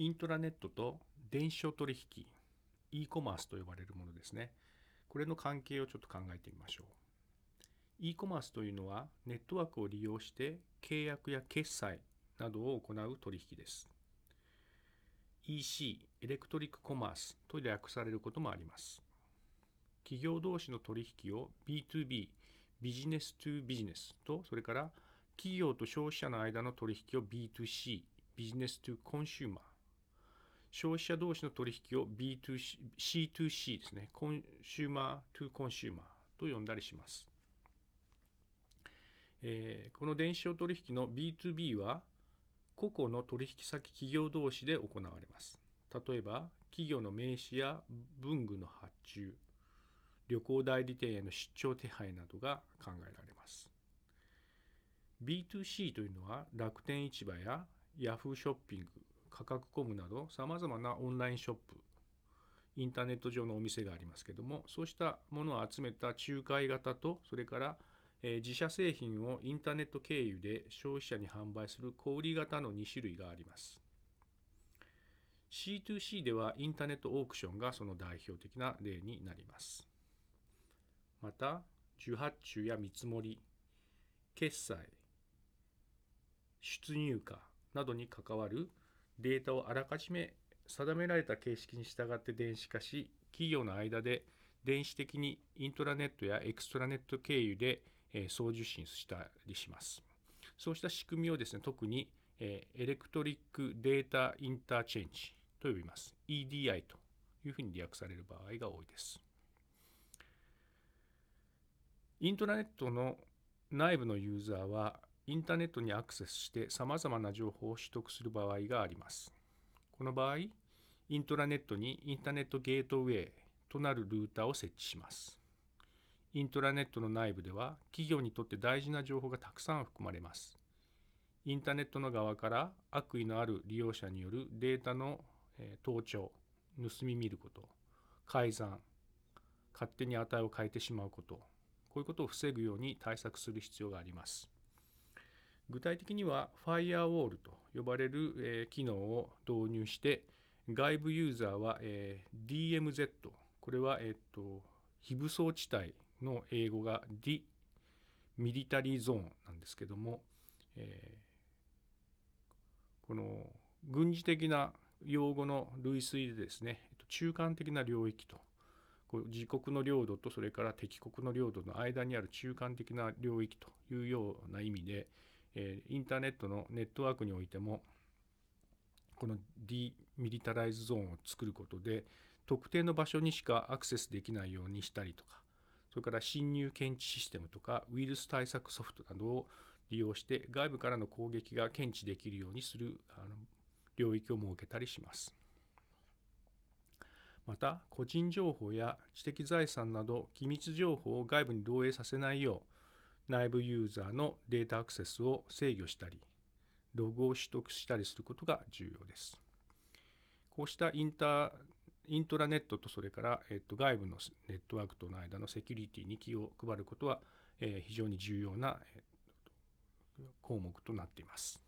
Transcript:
イントラネットと電子書取引 e コマースと呼ばれるものですね。これの関係をちょっと考えてみましょう。e コマースというのはネットワークを利用して契約や決済などを行う取引です。EC エレクトリックコマースと略されることもあります。企業同士の取引を B2B ビジネス2ビジネスとそれから企業と消費者の間の取引を B2C business to consumer 消費者同士の取引を B2C、C2C ですね、コンシューマー to コンシューマーと呼んだりします。えー、この電子商取引の B2B は個々の取引先企業同士で行われます。例えば、企業の名刺や文具の発注、旅行代理店への出張手配などが考えられます。B2C というのは楽天市場や Yahoo ショッピング、価格コムなどさまざまなオンラインショップ、インターネット上のお店がありますけども、そうしたものを集めた仲介型と、それから自社製品をインターネット経由で消費者に販売する小売型の2種類があります。C2C ではインターネットオークションがその代表的な例になります。また、受発注や見積もり、決済、出入荷などに関わるデータをあらかじめ定められた形式に従って電子化し、企業の間で電子的にイントラネットやエクストラネット経由で送受信したりします。そうした仕組みをですね、特に electric data interchange と呼びます。EDI というふうに略される場合が多いです。イントラネットの内部のユーザーはインターネットにアクセスしてさまざまな情報を取得する場合があります。この場合、イントラネットにインターネットゲートウェイとなるルーターを設置します。イントラネットの内部では企業にとって大事な情報がたくさん含まれます。インターネットの側から悪意のある利用者によるデータの盗聴、盗み見ること、改ざん、勝手に値を変えてしまうこと、こういうことを防ぐように対策する必要があります。具体的には、ファイアウォールと呼ばれる、機能を導入して、外部ユーザーは、DMZ、これは、えっと、非武装地帯の英語が The Military Zone なんですけども、え、この軍事的な用語の類推でですね中間的な領域と自国の領土とそれから敵国の領土の間にある中間的な領域というような意味で、えー、インターネットのネットワークにおいてもこのディミリタライズゾーンを作ることで特定の場所にしかアクセスできないようにしたりとかそれから侵入検知システムとかウイルス対策ソフトなどを利用して外部からの攻撃が検知できるようにするあの領域を設けたりします。また個人情報や知的財産など機密情報を外部に漏洩させないよう内部ユーザーのデータアクセスを制御したりログを取得したりすることが重要です。こうしたインターイントラネットとそれから、えっと、外部のネットワークとの間のセキュリティに気を配ることは、えー、非常に重要な、え、項目となっています。